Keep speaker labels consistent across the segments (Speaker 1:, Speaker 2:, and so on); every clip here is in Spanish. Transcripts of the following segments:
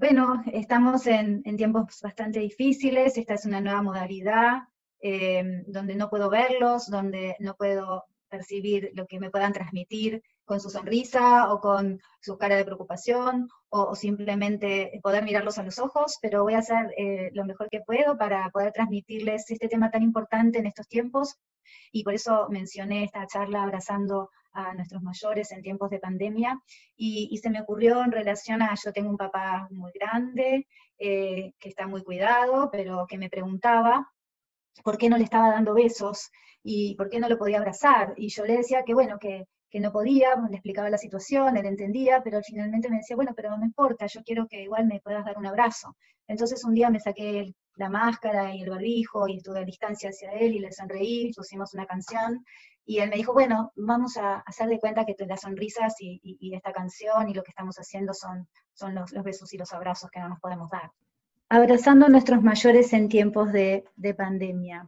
Speaker 1: bueno, estamos en, tiempos bastante difíciles, esta es una nueva modalidad, eh, donde no puedo verlos, donde no puedo percibir lo que me puedan transmitir con su sonrisa o con su cara de preocupación o, simplemente poder mirarlos a los ojos, pero voy a hacer eh, lo mejor que puedo para poder transmitirles este tema tan importante en estos tiempos. Y por eso mencioné esta charla abrazando a nuestros mayores en tiempos de pandemia, y, se me ocurrió en relación a, yo tengo un papá muy grande, eh, que está muy cuidado, pero que me preguntaba por qué no le estaba dando besos y por qué no lo podía abrazar, y yo le decía que bueno, que, que no podía, le explicaba la situación, él entendía, pero finalmente me decía, bueno, pero no importa, yo quiero que igual me puedas dar un abrazo. Entonces un día me saqué la máscara y el barbijo y estuve a distancia hacia él y le sonreí, pusimos una canción y él me dijo, bueno, vamos a hacer de cuenta que las sonrisas y, esta canción y lo que estamos haciendo son, son los, besos y los abrazos que no nos podemos dar. Abrazando a nuestros mayores en tiempos de, de pandemia.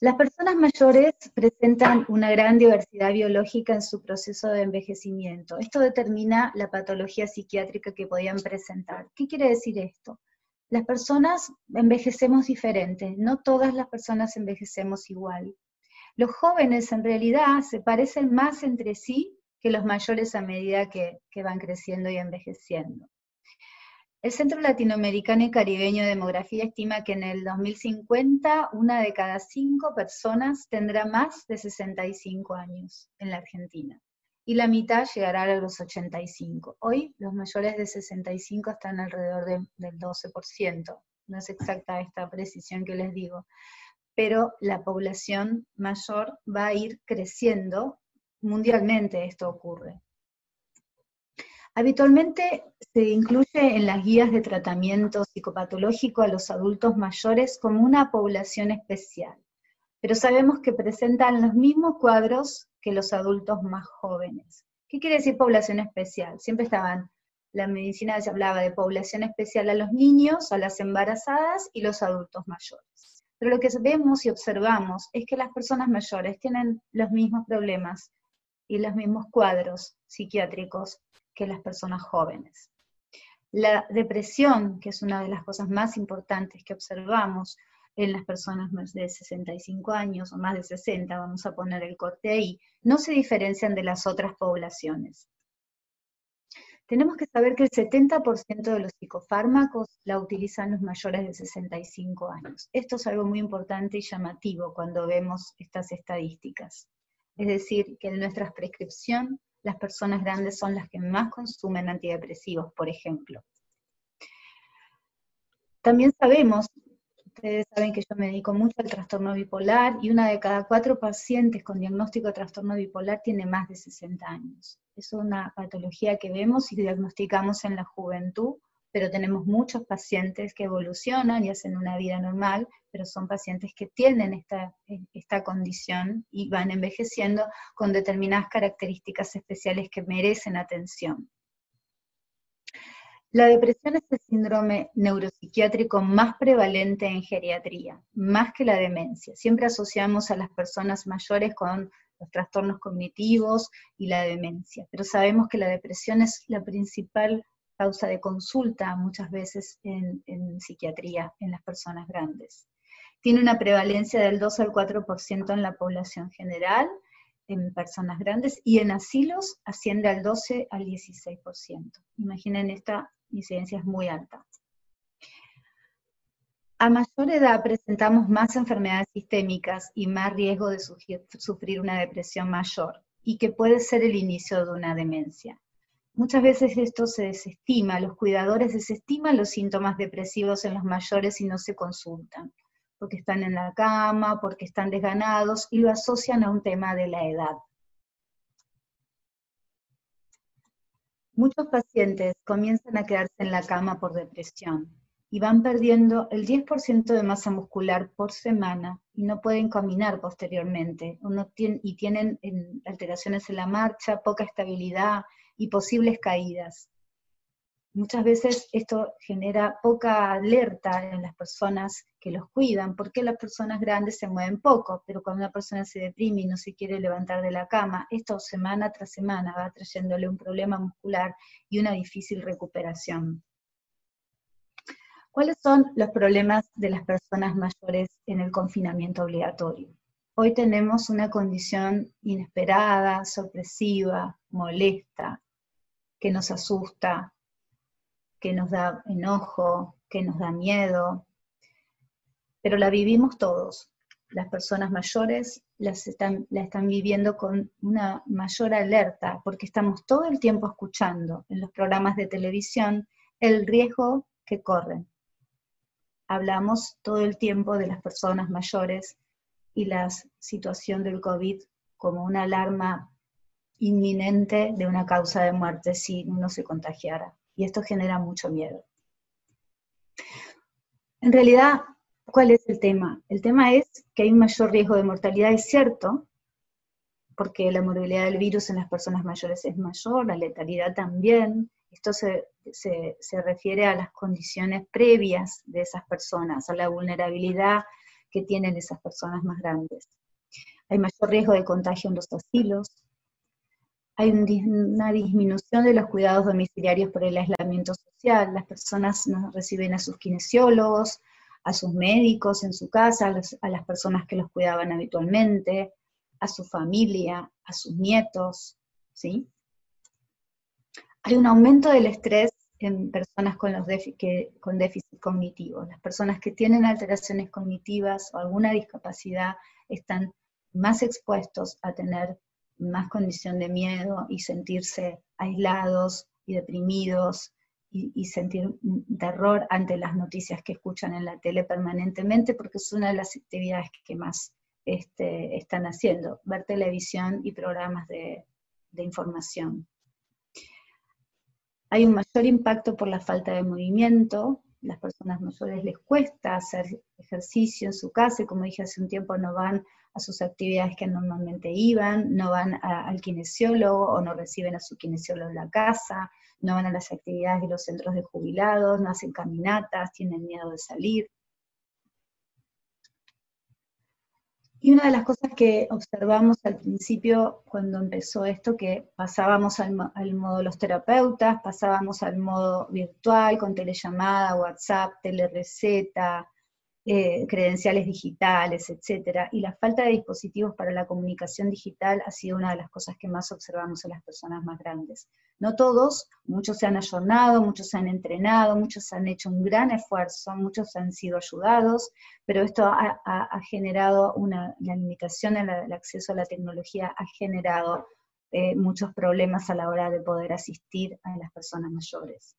Speaker 1: Las personas mayores presentan una gran diversidad biológica en su proceso de envejecimiento. Esto determina la patología psiquiátrica que podían presentar. ¿Qué quiere decir esto? Las personas envejecemos diferente, no todas las personas envejecemos igual. Los jóvenes en realidad se parecen más entre sí que los mayores a medida que, van creciendo y envejeciendo. El Centro Latinoamericano y Caribeño de Demografía estima que en el 2050 una de cada cinco personas tendrá más de 65 años en la Argentina y la mitad llegará a los 85. Hoy los mayores de 65 están alrededor del 12%, no es exacta esta precisión que les digo, pero la población mayor va a ir creciendo, mundialmente esto ocurre. Habitualmente se incluye en las guías de tratamiento psicopatológico a los adultos mayores como una población especial, pero sabemos que presentan los mismos cuadros que los adultos más jóvenes. ¿Qué quiere decir población especial? Siempre estaban, la medicina se hablaba de población especial a los niños, a las embarazadas y los adultos mayores. Pero lo que vemos y observamos es que las personas mayores tienen los mismos problemas y los mismos cuadros psiquiátricos que las personas jóvenes. La depresión, que es una de las cosas más importantes que observamos en las personas más de 65 años o más de 60, vamos a poner el corte ahí, no se diferencian de las otras poblaciones tenemos que saber que el 70% de los psicofármacos la utilizan los mayores de 65 años. Esto es algo muy importante y llamativo cuando vemos estas estadísticas. Es decir, que en nuestra prescripción las personas grandes son las que más consumen antidepresivos, por ejemplo. También sabemos Ustedes saben que yo me dedico mucho al trastorno bipolar y una de cada cuatro pacientes con diagnóstico de trastorno bipolar tiene más de 60 años. Es una patología que vemos y diagnosticamos en la juventud, pero tenemos muchos pacientes que evolucionan y hacen una vida normal, pero son pacientes que tienen esta, esta condición y van envejeciendo con determinadas características especiales que merecen atención. La depresión es el síndrome neuropsiquiátrico más prevalente en geriatría, más que la demencia. Siempre asociamos a las personas mayores con los trastornos cognitivos y la demencia, pero sabemos que la depresión es la principal causa de consulta muchas veces en, psiquiatría en las personas grandes. Tiene una prevalencia del 2 al 4% en la población general, en personas grandes, y en asilos asciende al 12 al 16%. Imaginen esta incidencia es muy alta. A mayor edad presentamos más enfermedades sistémicas y más riesgo de sufrir una depresión mayor, y que puede ser el inicio de una demencia. Muchas veces esto se desestima, los cuidadores desestiman los síntomas depresivos en los mayores y no se consultan, porque están en la cama, porque están desganados y lo asocian a un tema de la edad. Muchos pacientes comienzan a quedarse en la cama por depresión y van perdiendo el 10% de masa muscular por semana y no pueden caminar posteriormente y tienen alteraciones en la marcha, poca estabilidad y posibles caídas. muchas veces esto genera poca alerta en las personas que los cuidan, porque las personas grandes se mueven poco, pero cuando una persona se deprime y no se quiere levantar de la cama, esto semana tras semana va trayéndole un problema muscular y una difícil recuperación. ¿Cuáles son los problemas de las personas mayores en el confinamiento obligatorio? Hoy tenemos una condición inesperada, sorpresiva, molesta, que nos asusta, que nos da enojo, que nos da miedo, pero la vivimos todos. Las personas mayores la están viviendo con una mayor alerta porque estamos todo el tiempo escuchando en los programas de televisión el riesgo que corren. Hablamos todo el tiempo de las personas mayores y la situación del COVID como una alarma inminente de una causa de muerte si uno se contagiara y esto genera mucho miedo. En realidad, ¿cuál es el tema? El tema es que hay un mayor riesgo de mortalidad, es cierto, porque la morbilidad del virus en las personas mayores es mayor, la letalidad también. Esto se, se refiere a las condiciones previas de esas personas, a la vulnerabilidad que tienen esas personas más grandes. Hay mayor riesgo de contagio en los asilos, hay una disminución de los cuidados domiciliarios por el aislamiento social. Las personas no reciben a sus kinesiólogos, a sus médicos en su casa, a, las personas que los cuidaban habitualmente, a su familia, a sus nietos, ¿sí? Hay un aumento del estrés en personas con, los con déficit cognitivo. Las personas que tienen alteraciones cognitivas o alguna discapacidad están más expuestos a tener más condición de miedo y sentirse aislados y deprimidos y, sentir terror ante las noticias que escuchan en la tele permanentemente, porque es una de las actividades que más este, están haciendo, ver televisión y programas de, de información. Hay un mayor impacto por la falta de movimiento, las personas mayores les cuesta hacer ejercicio en su casa, y como dije hace un tiempo, no van a sus actividades que normalmente iban, no van al kinesiólogo o no reciben a su kinesiólogo en la casa, no van a las actividades de los centros de jubilados, no hacen caminatas, tienen miedo de salir. Y una de las cosas que observamos al principio cuando empezó esto, que pasábamos al, modo los terapeutas, pasábamos al modo virtual, con telellamada, WhatsApp, telereceta, eh, credenciales digitales, etcétera, y la falta de dispositivos para la comunicación digital ha sido una de las cosas que más observamos en las personas más grandes. No todos, muchos se han ayornado, muchos se han entrenado, muchos han hecho un gran esfuerzo, muchos han sido ayudados, pero esto ha, generado una, limitación en el acceso a la tecnología, ha generado eh, muchos problemas a la hora de poder asistir a las personas mayores.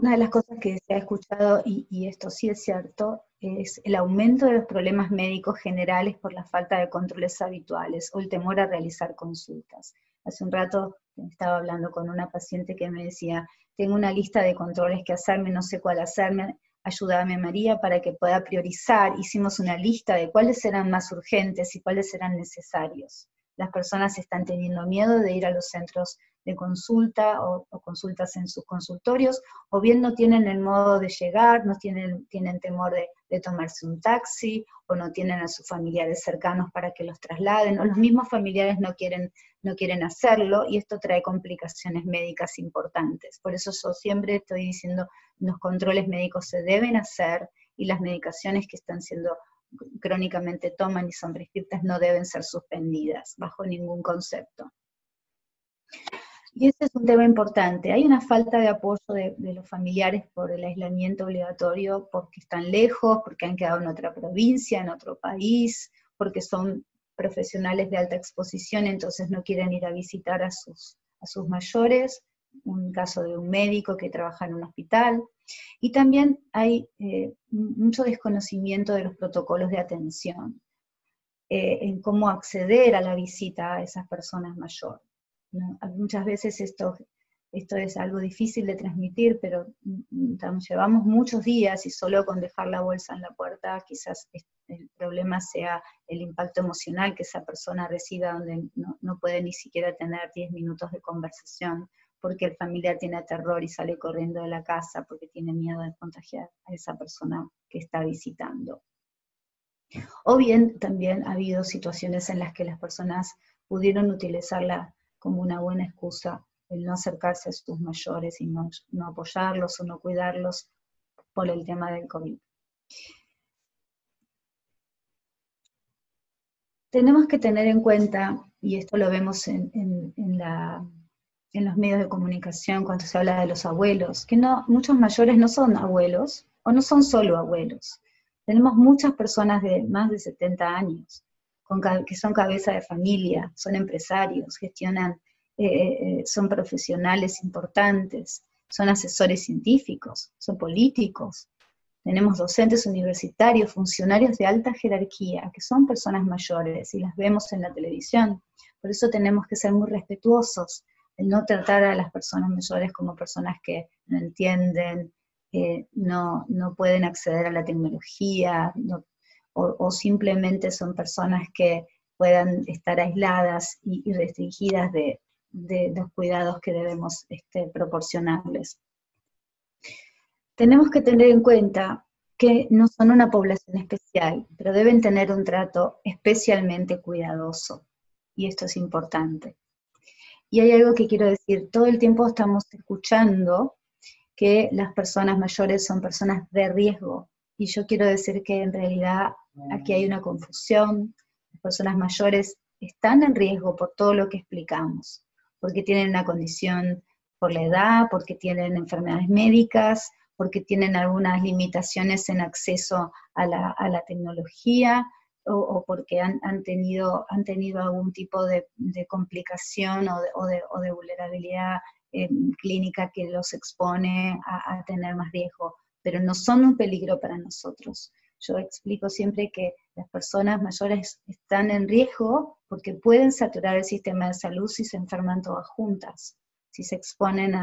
Speaker 1: Una de las cosas que se ha escuchado, y, esto sí es cierto, es el aumento de los problemas médicos generales por la falta de controles habituales o el temor a realizar consultas. Hace un rato estaba hablando con una paciente que me decía, tengo una lista de controles que hacerme, no sé cuál hacerme, ayúdame María para que pueda priorizar. Hicimos una lista de cuáles eran más urgentes y cuáles eran necesarios. Las personas están teniendo miedo de ir a los centros de consulta o, consultas en sus consultorios, o bien no tienen el modo de llegar, no tienen, tienen temor de, tomarse un taxi, o no tienen a sus familiares cercanos para que los trasladen, o los mismos familiares no quieren, no quieren hacerlo, y esto trae complicaciones médicas importantes. Por eso yo siempre estoy diciendo, los controles médicos se deben hacer, y las medicaciones que están siendo crónicamente toman y son prescritas no deben ser suspendidas bajo ningún concepto. Y ese es un tema importante. Hay una falta de apoyo de, los familiares por el aislamiento obligatorio porque están lejos, porque han quedado en otra provincia, en otro país, porque son profesionales de alta exposición, entonces no quieren ir a visitar a sus, a sus mayores, un caso de un médico que trabaja en un hospital, y también hay eh, mucho desconocimiento de los protocolos de atención, eh, en cómo acceder a la visita a esas personas mayores. Muchas veces esto esto es algo difícil de transmitir, pero llevamos muchos días y solo con dejar la bolsa en la puerta quizás el problema sea el impacto emocional que esa persona reciba donde no, puede ni siquiera tener 10 minutos de conversación porque el familiar tiene terror y sale corriendo de la casa porque tiene miedo de contagiar a esa persona que está visitando. O bien también ha habido situaciones en las que las personas pudieron utilizarla como una buena excusa el no acercarse a sus mayores y no, apoyarlos o no cuidarlos por el tema del COVID. Tenemos que tener en cuenta, y esto lo vemos en, en los medios de comunicación cuando se habla de los abuelos, que no, muchos mayores no son abuelos o no son solo abuelos. Tenemos muchas personas de más de 70 años que son cabeza de familia, son empresarios, gestionan eh, eh, son profesionales importantes, son asesores científicos, son políticos. Tenemos docentes universitarios, funcionarios de alta jerarquía, que son personas mayores y las vemos en la televisión. Por eso tenemos que ser muy respetuosos, no tratar a las personas mayores como personas que no entienden, no, no, pueden acceder a la tecnología, o, simplemente son personas que puedan estar aisladas y restringidas de, de los cuidados que debemos este, proporcionarles. Tenemos que tener en cuenta que no son una población especial, pero deben tener un trato especialmente cuidadoso, y esto es importante. Y hay algo que quiero decir, todo el tiempo estamos escuchando que las personas mayores son personas de riesgo, y yo quiero decir que en realidad aquí hay una confusión, las personas mayores están en riesgo por todo lo que explicamos porque tienen una condición por la edad, porque tienen enfermedades médicas, porque tienen algunas limitaciones en acceso a la, tecnología o, porque han, tenido, han tenido algún tipo de, complicación o de, vulnerabilidad eh, clínica que los expone a, a tener más riesgo, pero no son un peligro para nosotros. Yo explico siempre que las personas mayores están en riesgo porque pueden saturar el sistema de salud si se enferman todas juntas. Si se exponen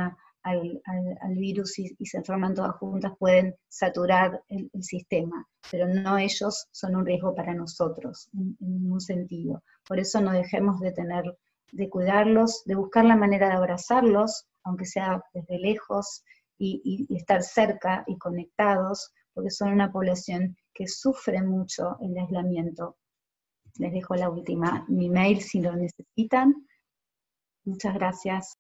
Speaker 1: al, virus y, se enferman todas juntas, pueden saturar el, sistema, pero no ellos son un riesgo para nosotros en, ningún sentido. Por eso no dejemos de tener, de cuidarlos, de buscar la manera de abrazarlos, aunque sea desde lejos, y estar cerca y conectados, porque son una población que sufre mucho el aislamiento. Les dejo la última, mi mail si lo necesitan. Muchas gracias.